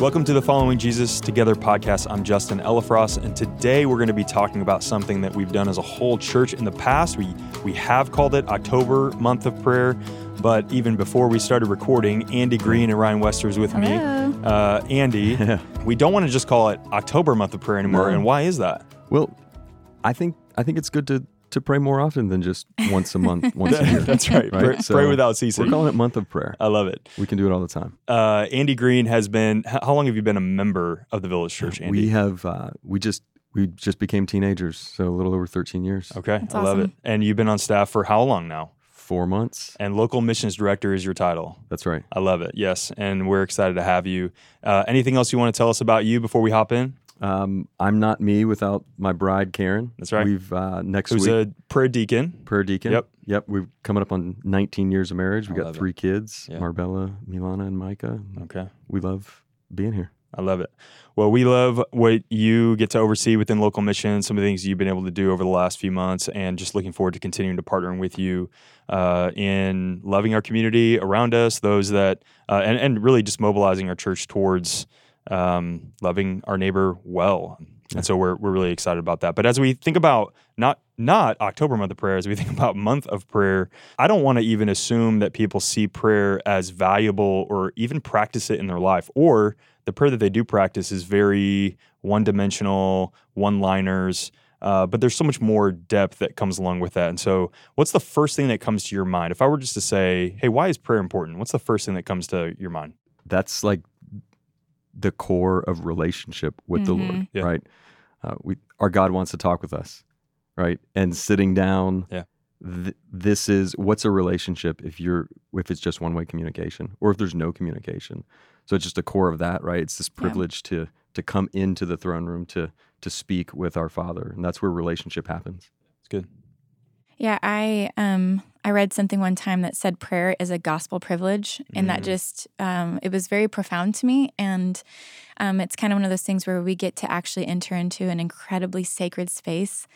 Welcome to the Following Jesus Together podcast. I'm Justin Elifrost, and today we're going to be talking about something that we've done as a whole church in the past. We we have called it October Month of Prayer, but even before we started recording, Andy Green and Ryan Wester is with Hello. me. Uh, Andy, we don't want to just call it October Month of Prayer anymore, No. and why is that? Well, I think I think it's good to to pray more often than just once a month, once a year. That's right. Right? Pray, So, pray without ceasing. We're calling it month of prayer. I love it. We can do it all the time. Uh, Andy Green has been. How long have you been a member of the Village Church, Andy? We have uh, we just we just became teenagers, so a little over 13 years. okay, That's I love it. And you've been on staff for how long now? Four months. And local missions director is your title. That's right. I love it. Yes, and we're excited to have you. Uh, anything else you want to tell us about you before we hop in? Um, I'm not me without my bride Karen. That's right. We've uh, next Who's week a prayer deacon? prayer deacon. Yep. Yep. We're coming up on 19 years of marriage. We I got love it. three kids: Yeah. Marbella, Milana, and Micah. Okay, We love being here. I love it. Well, we love what you get to oversee within local missions, some of the things you've been able to do over the last few months, and just looking forward to continuing to partnering with you uh, in loving our community around us, those that, uh, and, and really just mobilizing our church towards um, loving our neighbor well. And so we're, we're really excited about that. But as we think about not not October month of prayer, as we think about month of prayer, I don't want to even assume that people see prayer as valuable or even practice it in their life, or the prayer that they do practice is very one dimensional, one liners. Uh, but there's so much more depth that comes along with that. And so, what's the first thing that comes to your mind? If I were just to say, hey, why is prayer important? What's the first thing that comes to your mind? that's like the core of relationship with the Lord, Yeah. right? Uh, we our God wants to talk with us, right? And sitting down, Yeah. th- this is what's a relationship if you're if it's just one way communication or if there's no communication. So it's just a core of that, right? It's this Yeah. privilege to to come into the throne room to to speak with our Father, and that's where relationship happens. It's good. Yeah, I um I read something one time that said prayer is a gospel privilege, and that Mm. just um, it was very profound to me. And um, it's kind of one of those things where we get to actually enter into an incredibly sacred space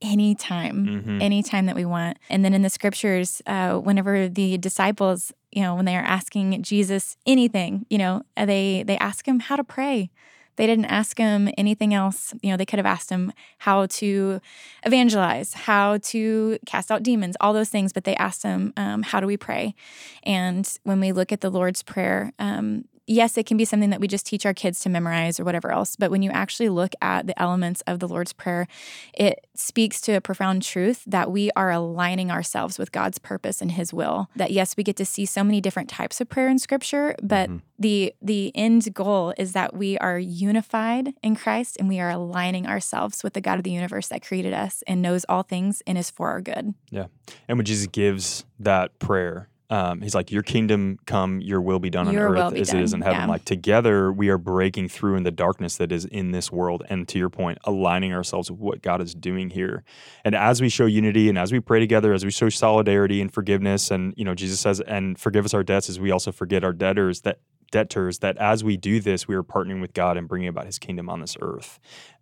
anytime, Mhm. anytime that we want. And then in the scriptures, uh, whenever the disciples, you know, when they are asking Jesus anything, you know, they they ask him how to pray. They didn't ask him anything else. You know, they could have asked him how to evangelize, how to cast out demons, all those things, but they asked him, um, how do we pray? And when we look at the Lord's Prayer, um, yes, it can be something that we just teach our kids to memorize or whatever else. But when you actually look at the elements of the Lord's Prayer, it speaks to a profound truth that we are aligning ourselves with God's purpose and His will. That yes, we get to see so many different types of prayer in Scripture, but Mhm. the the end goal is that we are unified in Christ and we are aligning ourselves with the God of the universe that created us and knows all things and is for our good. Yeah. And when Jesus gives that prayer, um, he's like, Your kingdom come, your will be done Your on earth as it is in heaven. yeah. Like together, we are breaking through in the darkness that is in this world. And to your point, aligning ourselves with what God is doing here. And as we show unity and as we pray together, as we show solidarity and forgiveness, and you know, Jesus says, and forgive us our debts as we also forget our debtors, that debtors, that as we do this, we are partnering with God and bringing about his kingdom on this earth.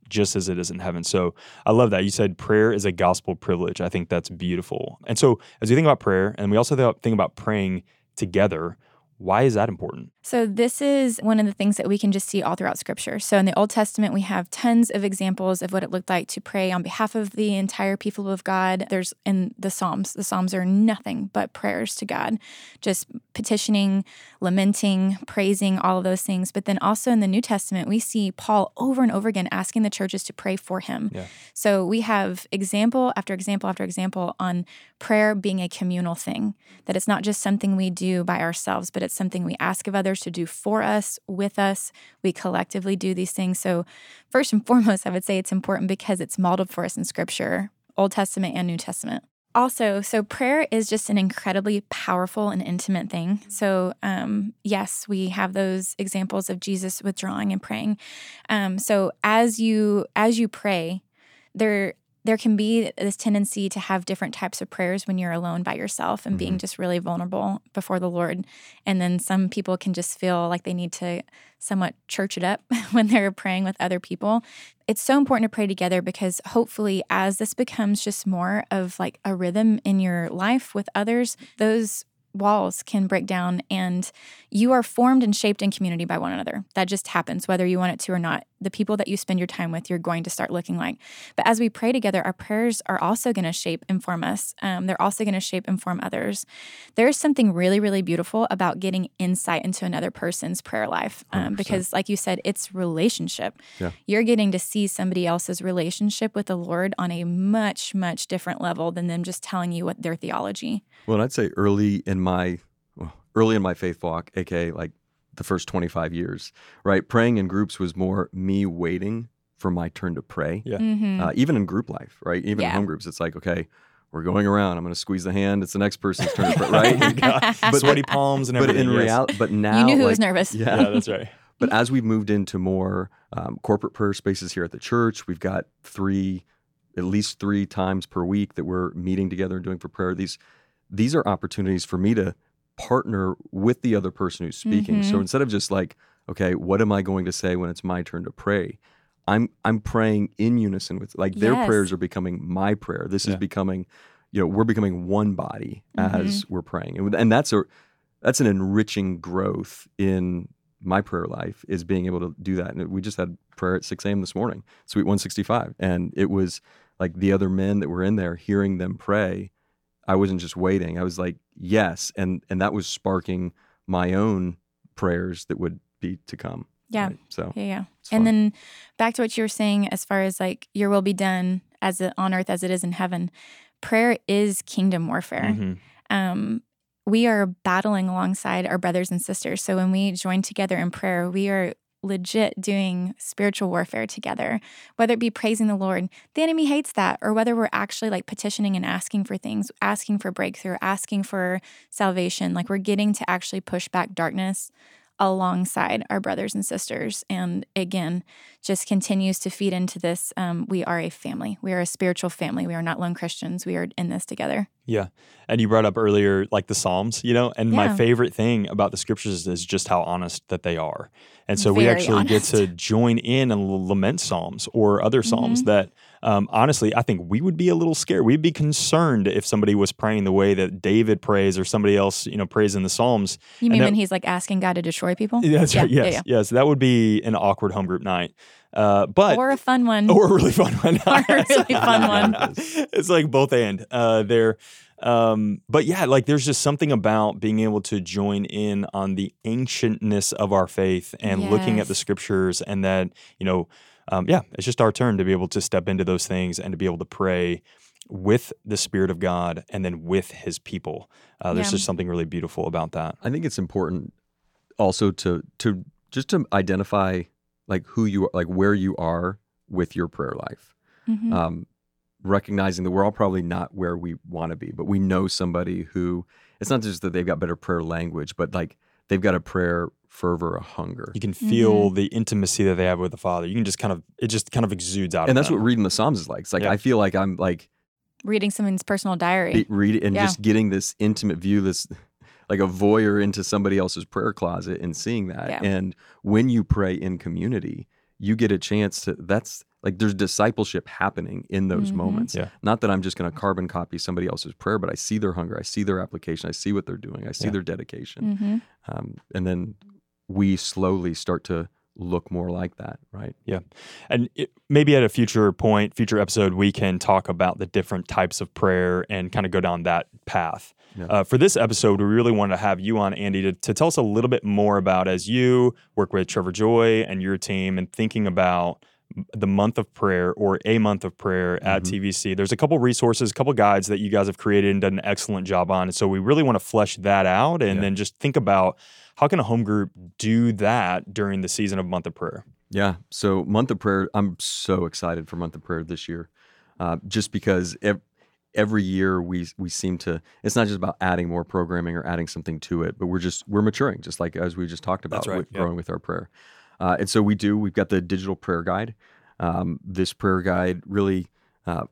Just as it is in heaven. So I love that. You said prayer is a gospel privilege. I think that's beautiful. And so, as we think about prayer, and we also think about praying together, why is that important? So, this is one of the things that we can just see all throughout Scripture. So, in the Old Testament, we have tons of examples of what it looked like to pray on behalf of the entire people of God. There's in the Psalms, the Psalms are nothing but prayers to God, just petitioning, lamenting, praising, all of those things. But then also in the New Testament, we see Paul over and over again asking the churches to pray for him. Yeah. So, we have example after example after example on prayer being a communal thing, that it's not just something we do by ourselves, but it's something we ask of others to do for us, with us. We collectively do these things. So, first and foremost, I would say it's important because it's modeled for us in scripture, Old Testament and New Testament. Also, so prayer is just an incredibly powerful and intimate thing. So, um, yes, we have those examples of Jesus withdrawing and praying. Um, so, as you as you pray, there there can be this tendency to have different types of prayers when you're alone by yourself and being mm-hmm. just really vulnerable before the Lord. And then some people can just feel like they need to somewhat church it up when they're praying with other people. It's so important to pray together because hopefully, as this becomes just more of like a rhythm in your life with others, those walls can break down and you are formed and shaped in community by one another. That just happens, whether you want it to or not. The people that you spend your time with, you're going to start looking like. But as we pray together, our prayers are also going to shape, inform us. Um, they're also going to shape, inform others. There's something really, really beautiful about getting insight into another person's prayer life um, because, like you said, it's relationship. Yeah. You're getting to see somebody else's relationship with the Lord on a much, much different level than them just telling you what their theology. Well, I'd say early in my well, early in my faith walk, aka like the first 25 years, right? Praying in groups was more me waiting for my turn to pray. Yeah. Mhm. Uh, even in group life, right? Even in home groups, it's like, okay, we're going around. I'm going to squeeze the hand. It's the next person's turn to pray, right? God, But- sweaty palms and everything. but everything. in yes. reality, but now you knew who like, was nervous. Yeah, yeah, that's right. But as we've moved into more um, corporate prayer spaces here at the church, we've got three, at least three times per week that we're meeting together and doing for prayer. These these are opportunities for me to partner with the other person who's speaking. So Mhm. instead of just like, okay, what am I going to say when it's my turn to pray? I'm I'm praying in unison with like their Yes. prayers are becoming my prayer. This is becoming, you know, we're becoming one body Mm-hmm. as we're praying, and, and that's a that's an enriching growth in my prayer life is being able to do that. And we just had prayer at 6 a.m. this morning, Suite 165, and it was like the other men that were in there, hearing them pray. I wasn't just waiting. I was like, yes, and and that was sparking my own prayers that would be to come. Yeah. right? So Yeah, yeah. And then back to what you were saying as far as like your will be done as it, on earth as it is in heaven. Prayer is kingdom warfare. Mhm. Um, we are battling alongside our brothers and sisters. So when we join together in prayer, we are legit doing spiritual warfare together, whether it be praising the Lord. The enemy hates that, or whether we're actually like petitioning and asking for things, asking for breakthrough, asking for salvation. Like we're getting to actually push back darkness alongside our brothers and sisters. And again, just continues to feed into this. Um, we are a family. We are a spiritual family. We are not lone Christians. We are in this together. Yeah. And you brought up earlier, like the Psalms, you know, and my favorite thing about the scriptures is just how honest that they are. And so we Very actually get to join in and lament Psalms or other Psalms Mhm. that, um, honestly, I think we would be a little scared. We'd be concerned if somebody was praying the way that David prays or somebody else, you know, prays in the Psalms. You mean that- when he's like asking God to destroy people? Yeah, That's Yeah, right. yeah, Yes. Yes. That would be an awkward home group night. Uh, but or a fun one. or a really fun one. Or a really fun one. it's like both and. Uh, there, um, but yeah, like there's just something about being able to join in on the ancientness of our faith and looking at the scriptures, and that you know, um, yeah, it's just our turn to be able to step into those things and to be able to pray with the Spirit of God and then with His people. Uh, there's Yeah. just something really beautiful about that. I think it's important also to to just to identify like who you are, like where you are with your prayer life. Mhm. Um, recognizing that we're all probably not where we want to be, but we know somebody who it's not just that they've got better prayer language, but like they've got a prayer fervor, a hunger. You can feel Mm-hmm. the intimacy that they have with the Father. You can just kind of it just kind of exudes out. And of that's them. what reading the Psalms is like. It's like Yeah. I feel like I'm like Reading someone's personal diary. be- read and Yeah. just getting this intimate view, this like a voyeur into somebody else's prayer closet and seeing that. Yeah. And when you pray in community, you get a chance to that's like there's discipleship happening in those Mhm. moments. Yeah. Not that I'm just going to carbon copy somebody else's prayer, but I see their hunger, I see their application, I see what they're doing, I see Yeah. their dedication. hmm Um, and then we slowly start to look more like that, right? Yeah. And it, maybe at a future point, future episode, we can talk about the different types of prayer and kind of go down that path. Yeah. Uh, for this episode, we really wanted to have you on, Andy, to, to tell us a little bit more about as you work with Trevor Joy and your team and thinking about the month of prayer or a month of prayer at Mhm. TVC. There's a couple resources, a couple guides that you guys have created and done an excellent job on. And so we really want to flesh that out and Yeah. then just think about how can a home group do that during the season of month of prayer? Yeah. So month of prayer, I'm so excited for month of prayer this year, uh, just because ev- every year we we seem to. It's not just about adding more programming or adding something to it, but we're just we're maturing, just like as we just talked about, right, with yeah. growing with our prayer. Uh, and so we do. We've got the digital prayer guide. Um, this prayer guide really uh,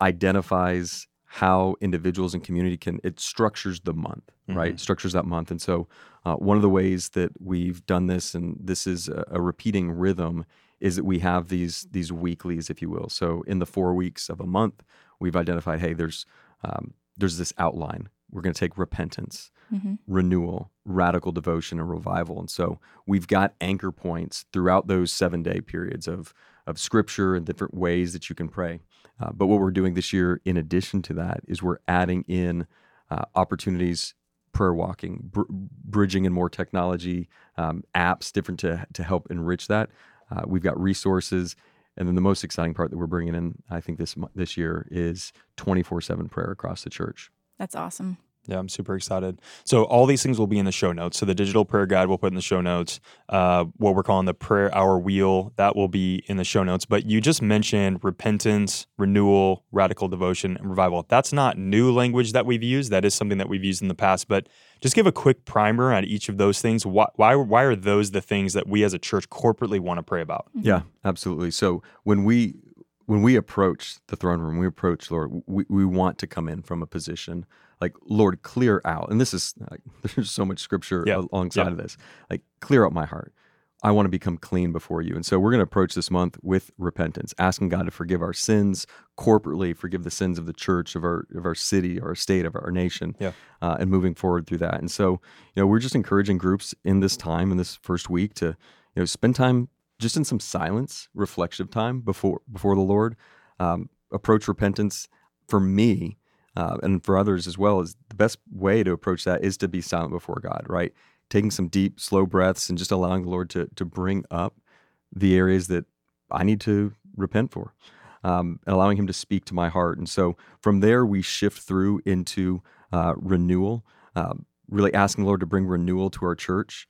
identifies how individuals and community can. It structures the month, right? Structures that month, and so uh, one of the ways that we've done this, and this is a, a repeating rhythm, is that we have these these weeklies, if you will. So in the four weeks of a month, we've identified, hey, there's um, there's this outline we're going to take repentance, Mhm. renewal, radical devotion, and revival. And so we've got anchor points throughout those seven day periods of, of scripture and different ways that you can pray. Uh, but what we're doing this year, in addition to that, is we're adding in uh, opportunities, prayer walking, br- bridging in more technology, um, apps, different to, to help enrich that. Uh, we've got resources. And then the most exciting part that we're bringing in, I think this this year, is 24 7 prayer across the church. That's awesome. Yeah, I'm super excited. So all these things will be in the show notes. So the digital prayer guide we'll put in the show notes. Uh, what we're calling the prayer hour wheel that will be in the show notes. But you just mentioned repentance, renewal, radical devotion, and revival. That's not new language that we've used. That is something that we've used in the past. But just give a quick primer on each of those things. Why why, why are those the things that we as a church corporately want to pray about? Yeah, absolutely. So when we when we approach the throne room, we approach Lord, we, we want to come in from a position like Lord, clear out. And this is like, there's so much scripture Yeah, alongside yeah. of this. Like clear out my heart. I want to become clean before you. And so we're going to approach this month with repentance, asking God to forgive our sins corporately, forgive the sins of the church, of our of our city, our state, of our nation, Yeah. uh, and moving forward through that. And so, you know, we're just encouraging groups in this time, in this first week, to you know spend time just in some silence, reflective time before before the Lord. Um, approach repentance for me uh, and for others as well is the best way to approach that is to be silent before God, right? Taking some deep, slow breaths and just allowing the Lord to to bring up the areas that I need to repent for, um, allowing Him to speak to my heart. And so from there, we shift through into uh, renewal, um, really asking the Lord to bring renewal to our church.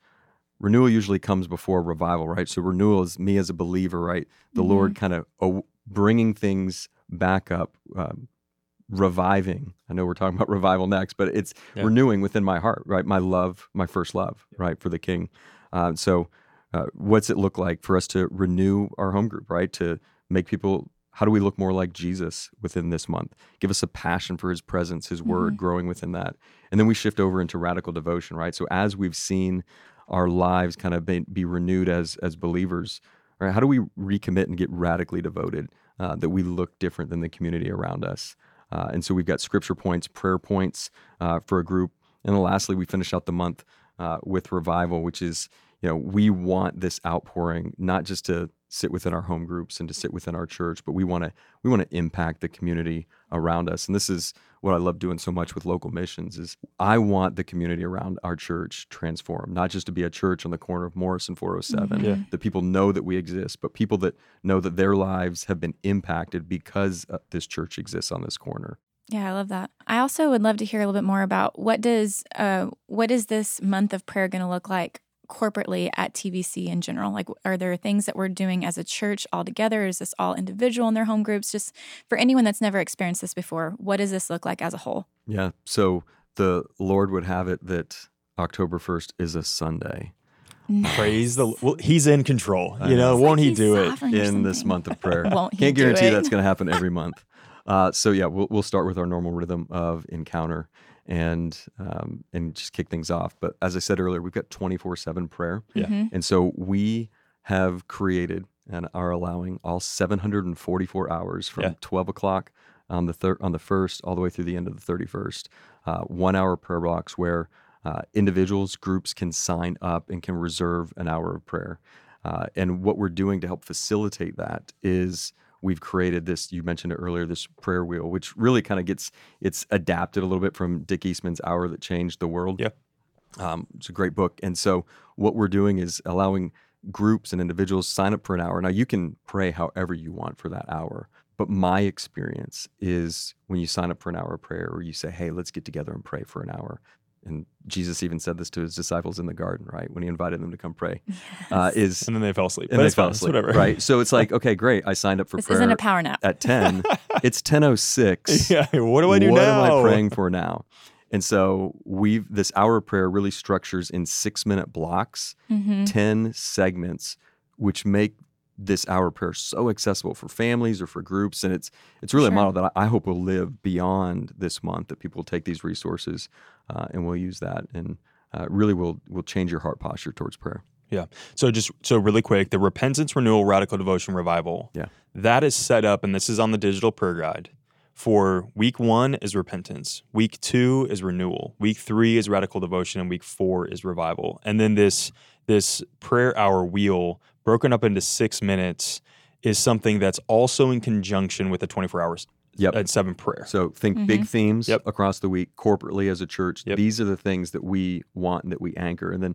Renewal usually comes before revival, right? So renewal is me as a believer, right? The Mhm. Lord kind of oh, bringing things back up, um, reviving. I know we're talking about revival next, but it's Yeah. renewing within my heart, right? My love, my first love, right, for the King. Uh, so, uh, what's it look like for us to renew our home group, right? To make people, how do we look more like Jesus within this month? Give us a passion for His presence, His Word, growing within that, and then we shift over into radical devotion, right? So, as we've seen our lives kind of be, be renewed as as believers, right? How do we recommit and get radically devoted? Uh, that we look different than the community around us. Uh, and so we've got scripture points, prayer points uh, for a group. And then lastly, we finish out the month uh, with revival, which is, you know, we want this outpouring not just to sit within our home groups and to sit within our church, but we want to we want to impact the community around us. And this is what I love doing so much with local missions is I want the community around our church transformed, not just to be a church on the corner of Morriss and 407, Yeah. that people know that we exist, but people that know that their lives have been impacted because uh, this church exists on this corner. Yeah, I love that. I also would love to hear a little bit more about what does uh, what is this month of prayer going to look like corporately at TVC in general? Like, are there things that we're doing as a church all together? Is this all individual in their home groups? Just for anyone that's never experienced this before, what does this look like as a whole? Yeah. So the Lord would have it that October 1st is a Sunday Praise the well, he's in control. I You know, know. Won't like he do it? in this month of prayer. Won't he Can't do guarantee it? that's going to happen every month. Uh, so yeah, we'll, we'll start with our normal rhythm of encounter and um, and just kick things off. But as I said earlier, we've got 24 seven prayer. Yeah. Mhm. And so we have created and are allowing all 744 hours from Yeah. 12 o'clock on the thir- on the first all the way through the end of the 31st, uh, one hour prayer blocks where uh, individuals, groups can sign up and can reserve an hour of prayer. Uh, and what we're doing to help facilitate that is we've created this. You mentioned it earlier, this prayer wheel, which really kind of gets it's adapted a little bit from Dick Eastman's Hour That Changed the World. Yeah. Um, it's a great book. And so what we're doing is allowing groups and individuals sign up for an hour. Now you can pray however you want for that hour. But my experience is when you sign up for an hour of prayer or you say, hey, let's get together and pray for an hour. And Jesus even said this to his disciples in the garden, right? When he invited them to come pray, uh, is And then they fell asleep. and but they fell fine. Asleep, whatever. right? So it's like, okay, great. I signed up for This prayer isn't a power nap. at 10. it's 10.06 yeah. What do I do what now? What am I praying for now? And so we've this hour of prayer really structures in six minute blocks, Mhm. 10 segments, which make this hour of prayer so accessible for families or for groups. And it's it's really Sure. a model that I I hope will live beyond this month, that people will take these resources uh, and will use that and uh, really will will change your heart posture towards prayer. Yeah. So just so really quick, the repentance, renewal, radical devotion, revival. Yeah. That is set up, and this is on the digital prayer guide for week one is repentance, week two is renewal, week three is radical devotion, and week four is revival. And then this this prayer hour wheel broken up into six minutes is something that's also in conjunction with the 24 hours Yep. at seven prayer. So think big themes Yep. across the week corporately as a church. Yep. These are the things that we want and that we anchor. And then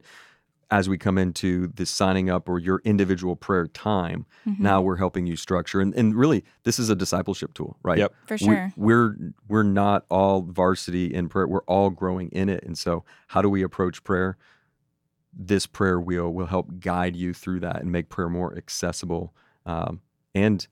as we come into the signing up or your individual prayer time, Mm-hmm. now we're helping you structure. And, and really, this is a discipleship tool, right? Yep. For We- sure. we're we're not all varsity in prayer. We're all growing in it. And so, how do we approach prayer? This prayer wheel will help guide you through that and make prayer more accessible um, and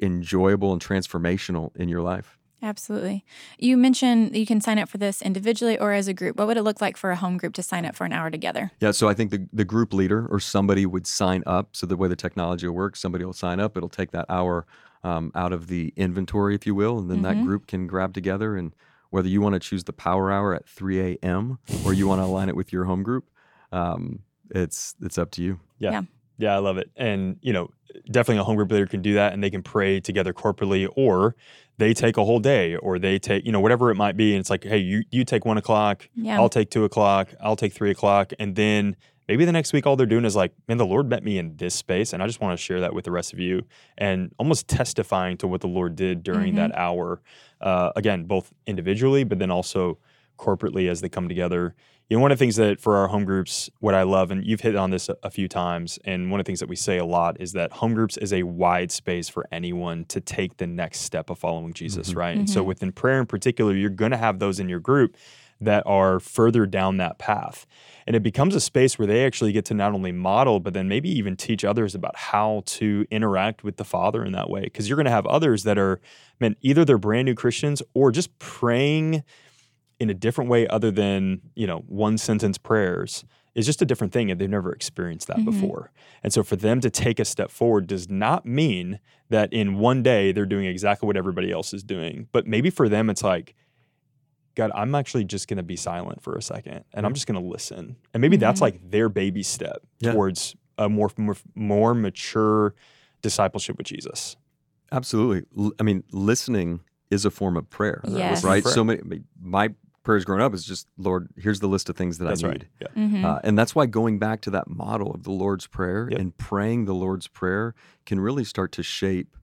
enjoyable and transformational in your life. Absolutely. You mentioned you can sign up for this individually or as a group. What would it look like for a home group to sign up for an hour together? Yeah, so I think the, the group leader or somebody would sign up. So the way the technology will work, somebody will sign up. It'll take that hour um, out of the inventory, if you will, and then that Mhm. group can grab together. And whether you want to choose the power hour at 3 a.m. or you want to align it with your home group, um, it's it's up to you. Yeah. Yeah. Yeah, I love it. And, you know, definitely a home group leader can do that and they can pray together corporately or they take a whole day or they take, you know, whatever it might be. And it's like, hey, you, you take one o'clock, Yeah. I'll take two o'clock, I'll take three o'clock. And then maybe the next week, all they're doing is like, man, the Lord met me in this space. And I just want to share that with the rest of you and almost testifying to what the Lord did during Mhm. that hour. Uh, again, both individually, but then also corporately as they come together. You know, one of the things that for our home groups, what I love, and you've hit on this a, a few times, and one of the things that we say a lot is that home groups is a wide space for anyone to take the next step of following Jesus, Mhm. right? And so Mhm. within prayer in particular, you're going to have those in your group that are further down that path. And it becomes a space where they actually get to not only model, but then maybe even teach others about how to interact with the Father in that way. Because you're going to have others that are, man, either they're brand new Christians or just praying in a different way other than, you know, one sentence prayers is just a different thing and they've never experienced that Mhm. before. And so for them to take a step forward does not mean that in one day they're doing exactly what everybody else is doing. But maybe for them it's like, God, I'm actually just going to be silent for a second and I'm just going to listen. And maybe that's Mhm. like their baby step Yeah. towards a more, more more mature discipleship with Jesus. Absolutely. L- I mean, listening is a form of prayer, Yes. right? Prayer. So many. My prayers growing up is just, Lord, here's the list of things that That's I right. need. Yeah. Mhm. Uh, and that's why going back to that model of the Lord's Prayer Yep. and praying the Lord's Prayer can really start to shape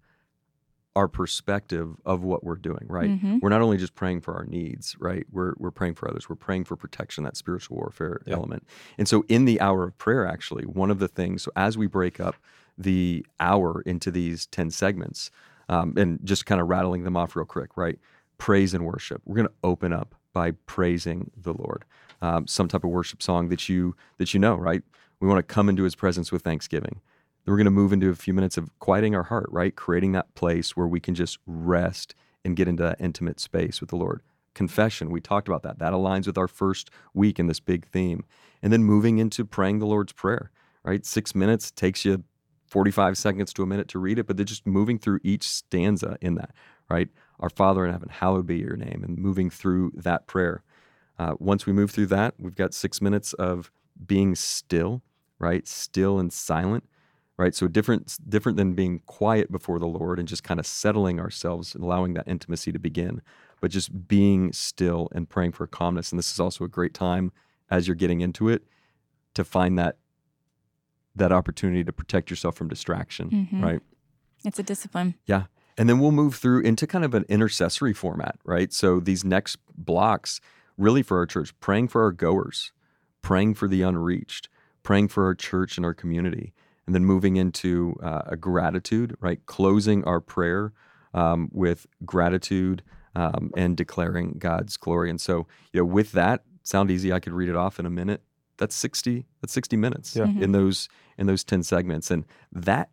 our perspective of what we're doing, right? Mhm. We're not only just praying for our needs, right? We're, we're praying for others. We're praying for protection, that spiritual warfare Yep. element. And so, in the hour of prayer, actually, one of the things, so as we break up the hour into these 10 segments, um, and just kind of rattling them off real quick, right? Praise and worship. We're going to open up by praising the Lord. Um, some type of worship song that you that you know, right? We want to come into His presence with thanksgiving. Then we're going to move into a few minutes of quieting our heart, right? Creating that place where we can just rest and get into that intimate space with the Lord. Confession, we talked about that. That aligns with our first week in this big theme. And then moving into praying the Lord's Prayer, right? Six minutes takes you 45 seconds to a minute to read it, but they're just moving through each stanza in that, right? Our Father in heaven, hallowed be your name, and moving through that prayer. Uh, once we move through that, we've got six minutes of being still, right? Still and silent, right? So different, different than being quiet before the Lord and just kind of settling ourselves and allowing that intimacy to begin, but just being still and praying for calmness. And this is also a great time as you're getting into it to find that that opportunity to protect yourself from distraction, Mhm. right? It's a discipline. And then we'll move through into kind of an intercessory format, right? So these next blocks, really for our church, praying for our goers, praying for the unreached, praying for our church and our community, and then moving into uh, a gratitude, right? Closing our prayer um, with gratitude um, and declaring God's glory. And so, you know, with that, sound easy. I could read it off in a minute. That's sixty. That's sixty minutes Yeah. in those in those ten segments, and that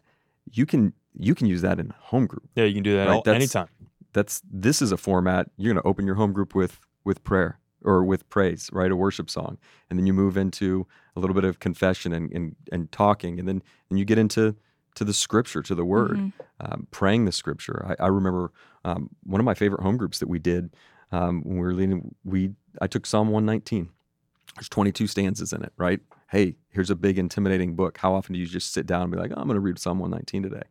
you can you can use that in home group. Yeah, you can do that Right, all, that's- anytime. that's this is a format you're going to open your home group with with prayer or with praise right a worship song and then you move into a little bit of confession and and, and talking and then and you get into to the scripture to the word Mhm. um, praying the scripture. I, I remember um, one of my favorite home groups that we did um, when we were leading we i took psalm 119 there's 22 stanzas in it right? Hey here's a big intimidating book. How often do you just sit down and be like oh, i'm going to read psalm 119 today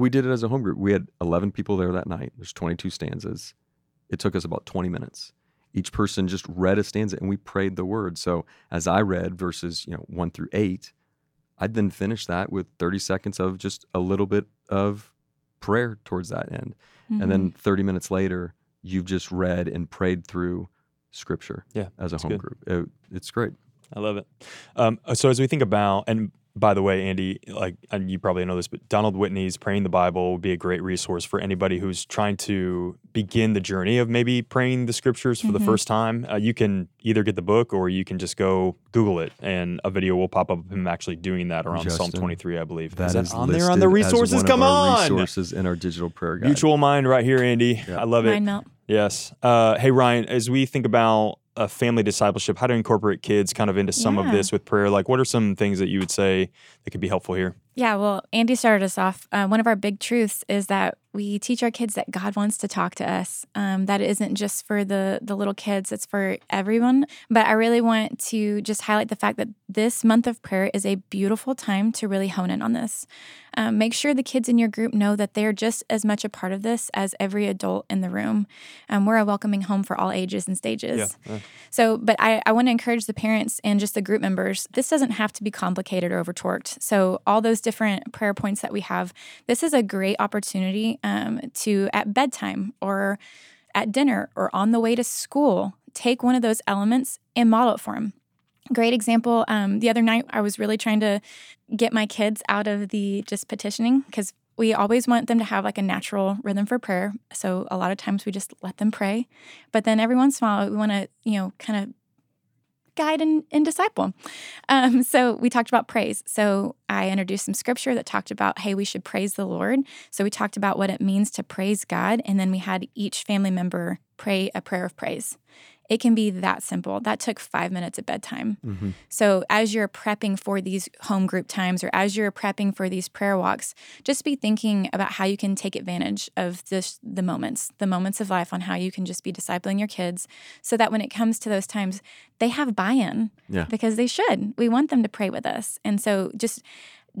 we did it as a home group. We had 11 people there that night. There's 22 stanzas. It took us about 20 minutes. Each person just read a stanza and we prayed the word. So as I read verses, you know, one through eight, I'd then finish that with 30 seconds of just a little bit of prayer towards that end. Mm-hmm. And then 30 minutes later, you've just read and prayed through scripture Yeah, as a home good. group. It- it's great. I love it. Um, so as we think about, and by the way, Andy, like, and you probably know this, but Donald Whitney's "Praying the Bible" would be a great resource for anybody who's trying to begin the journey of maybe praying the scriptures for the Mhm. first time. Uh, you can either get the book or you can just go Google it, and a video will pop up of him actually doing that around Psalm 23, I believe. That is that is on there on the resources? Come on, resources in our digital prayer guide. mutual mind right here, Andy. Yeah. I love it. Mind meld. Yes. Uh, hey, Ryan, as we think about uh, family discipleship, how to incorporate kids kind of into some of this with prayer, like what are some things that you would say that could be helpful here? Yeah, well, Andy started us off. Uh, one of our big truths is that we teach our kids that God wants to talk to us. Um, that it isn't just for the the little kids; it's for everyone. But I really want to just highlight the fact that this month of prayer is a beautiful time to really hone in on this. Um, make sure the kids in your group know that they're just as much a part of this as every adult in the room. Um, we're a welcoming home for all ages and stages. Yeah. So, but I, I want to encourage the parents and just the group members. This doesn't have to be complicated or overtorqued. So, all those different prayer points that we have, this is a great opportunity um, to at bedtime or at dinner or on the way to school take one of those elements and model it for them. Great example. Um, the other night, I was really trying to get my kids out of the just petitioning because we always want them to have like a natural rhythm for prayer. So a lot of times we just let them pray. But then every once in a while, we want to, you know, kind of guide and, and disciple. Um, so we talked about praise. So I introduced some scripture that talked about, hey, we should praise the Lord. So we talked about what it means to praise God. And then we had each family member pray a prayer of praise. It can be that simple. That took five minutes at bedtime. Mm-hmm. So, as you're prepping for these home group times or as you're prepping for these prayer walks, just be thinking about how you can take advantage of this, the moments, the moments of life on how you can just be discipling your kids so that when it comes to those times, they have buy in Yeah. because they should. We want them to pray with us. And so, just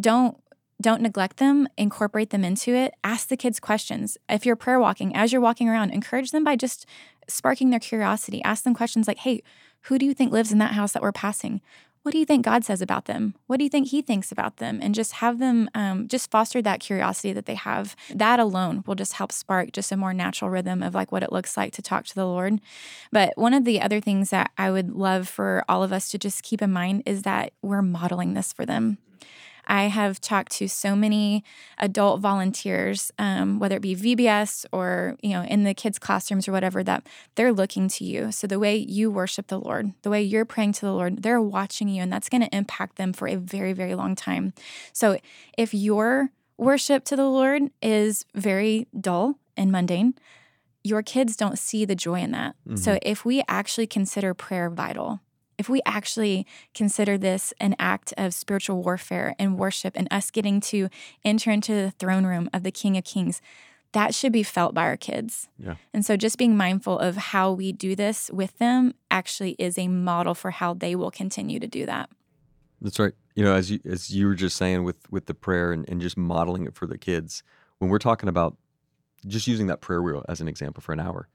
don't don't neglect them incorporate them into it ask the kids questions. If you're prayer walking as you're walking around encourage them by just sparking their curiosity. Ask them questions like hey who do you think lives in that house that we're passing? What do you think god says about them? What do you think he thinks about them? And just have them um, just foster that curiosity that they have. That alone will just help spark just a more natural rhythm of like what it looks like to talk to the lord. But one of the other things that i would love for all of us to just keep in mind is that we're modeling this for them I have talked to so many adult volunteers, um, whether it be VBS or you know in the kids' classrooms or whatever, that they're looking to you. So the way you worship the Lord, the way you're praying to the Lord, they're watching you, and that's going to impact them for a very, very long time. So if your worship to the Lord is very dull and mundane, your kids don't see the joy in that. So if we actually consider prayer vital, if we actually consider this an act of spiritual warfare and worship and us getting to enter into the throne room of the King of Kings, that should be felt by our kids. Yeah. And so just being mindful of how we do this with them actually is a model for how they will continue to do that. That's right. You know, as you as you were just saying with with the prayer and, and just modeling it for the kids, when we're talking about just using that prayer wheel as an example for an hour,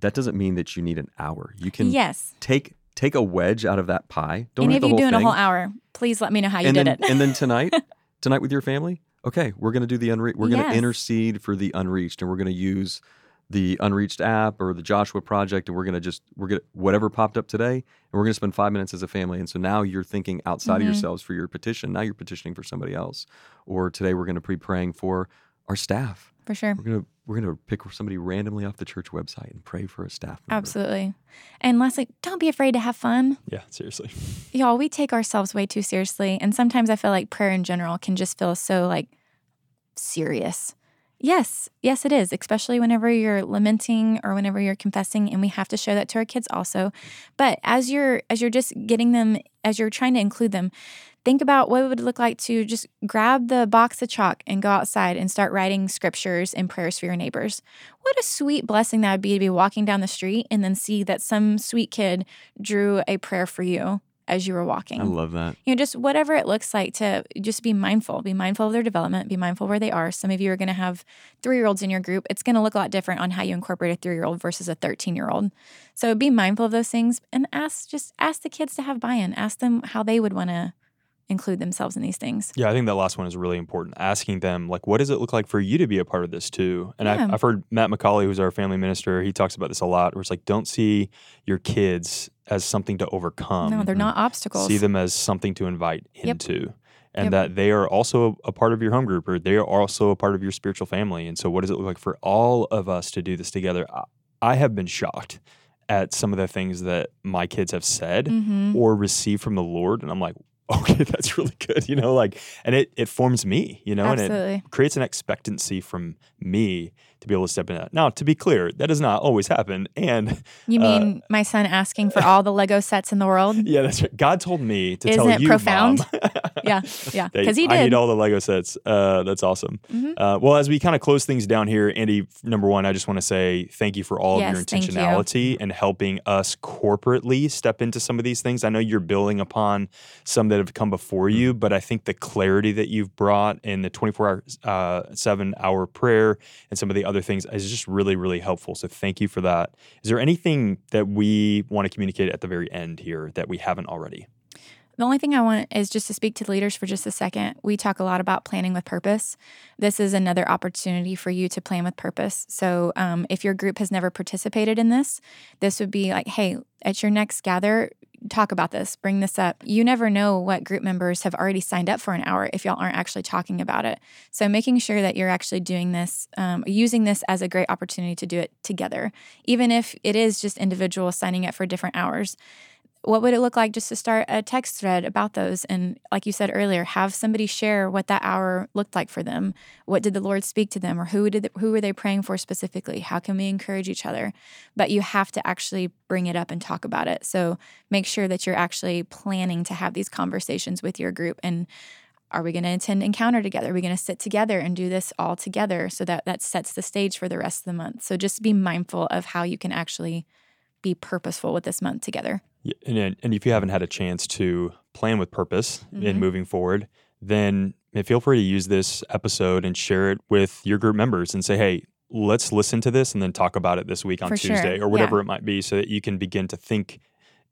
that doesn't mean that you need an hour. You can yes. take take a wedge out of that pie. Don't and if you're doing thing. a whole hour, please let me know how you and did then, it. and then tonight, tonight with your family, okay, we're going to do the unreached. We're going to intercede for the unreached, and we're going to use the unreached app or the Joshua Project, and we're going to just we're going to whatever popped up today, and we're going to spend five minutes as a family. And so now you're thinking outside Mhm. of yourselves for your petition. Now you're petitioning for somebody else. Or today we're going to be praying for our staff. for sure. We're gonna we're gonna pick somebody randomly off the church website and pray for a staff member. Absolutely. And lastly, don't be afraid to have fun. Yeah, seriously. Y'all, we take ourselves way too seriously. And sometimes I feel like prayer in general can just feel so like serious. Yes, yes, it is, especially whenever you're lamenting or whenever you're confessing, and we have to show that to our kids also. But as you're as you're just getting them, as you're trying to include them, think about what it would look like to just grab the box of chalk and go outside and start writing scriptures and prayers for your neighbors. What a sweet blessing that would be to be walking down the street and then see that some sweet kid drew a prayer for you as you were walking. I love that. You know, just whatever it looks like to just be mindful, be mindful of their development, be mindful where they are. Some of you are going to have three year olds in your group. It's going to look a lot different on how you incorporate a three year old versus a 13 year old. So be mindful of those things and ask, just ask the kids to have buy in. Ask them how they would want to include themselves in these things. Yeah, I think that last one is really important. Asking them, like, what does it look like for you to be a part of this too? And Yeah. I've, I've heard Matt McCauley, who's our family minister, he talks about this a lot, where it's like, don't see your kids as something to overcome. no, they're not obstacles. See them as something to invite Yep. into. And Yep. that they are also a part of your home group or they are also a part of your spiritual family. And so, what does it look like for all of us to do this together? I, have been shocked at some of the things that my kids have said Mhm. or received from the Lord. And I'm like, okay, that's really good, you know, like, and it, it forms me, you know, and it creates an expectancy from me to be able to step in that. Now, to be clear, that does not always happen. And You uh, mean my son asking for all the Lego sets in the world? yeah, that's right. God told me to Isn't tell it you, profound? Mom, Yeah, yeah, because he did. I did. need all the Lego sets. Uh, that's awesome. Mhm. Uh, well, as we kind of close things down here, Andy, number one, I just want to say thank you for all of your Yes, thank you. intentionality and helping us corporately step into some of these things. I know you're building upon some that have come before Mm. you, but I think the clarity that you've brought in the 24 hour, uh, seven hour prayer and some of the other things is just really, really helpful. So thank you for that. Is there anything that we want to communicate at the very end here that we haven't already? The only thing I want is just to speak to the leaders for just a second. We talk a lot about planning with purpose. This is another opportunity for you to plan with purpose. So, um, if your group has never participated in this, this would be like, hey, at your next gather, talk about this, bring this up. You never know what group members have already signed up for an hour if y'all aren't actually talking about it. So, making sure that you're actually doing this, um, using this as a great opportunity to do it together, even if it is just individuals signing up for different hours what would it look like just to start a text thread about those? And like you said earlier have somebody share what that hour looked like for them. What did the lord speak to them? Or who did who were they praying for specifically? How can we encourage each other? But you have to actually bring it up and talk about it. So make sure that you're actually planning to have these conversations with your group. And are we going to attend encounter together? Are we going to sit together and do this all together? So that that sets the stage for the rest of the month. So just be mindful of how you can actually be purposeful with this month together Yeah, and and if you haven't had a chance to plan with purpose in Mhm. moving forward, then feel free to use this episode and share it with your group members and say, "Hey, let's listen to this and then talk about it this week on For sure, Tuesday or whatever it might be," so that you can begin to think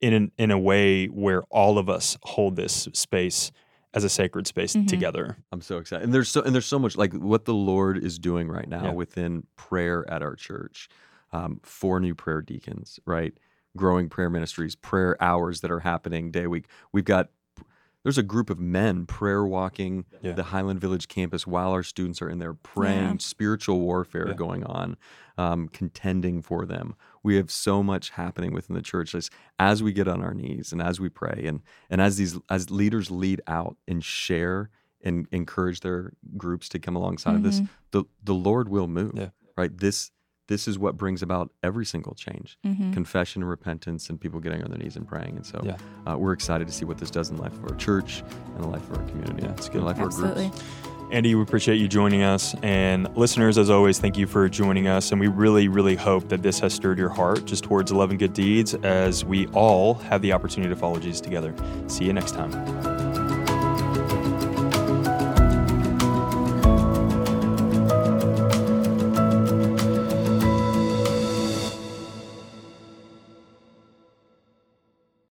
in an, in a way where all of us hold this space as a sacred space Mhm. together. I'm so excited. And there's so and there's so much like what the Lord is doing right now Yeah. within prayer at our church. Um, four new prayer deacons, right? Growing prayer ministries, prayer hours that are happening day week. We've got there's a group of men prayer walking Yeah. the Highland Village campus while our students are in there praying, Yeah. spiritual warfare Yeah. going on, um, contending for them. We have so much happening within the church as, as we get on our knees and as we pray and and as these as leaders lead out and share and encourage their groups to come alongside of this, the the Lord will move. Yeah. Right. This this is what brings about every single change Mhm. confession and repentance and people getting on their knees and praying and so Yeah. uh, we're excited to see what this does in the life of our church and the life of our community Yeah, it's and good. the life of our Absolutely. groups Andy, we appreciate you joining us. And listeners, as always, thank you for joining us. And we really, really hope that this has stirred your heart just towards 11 good deeds as we all have the opportunity to follow Jesus together. See you next time.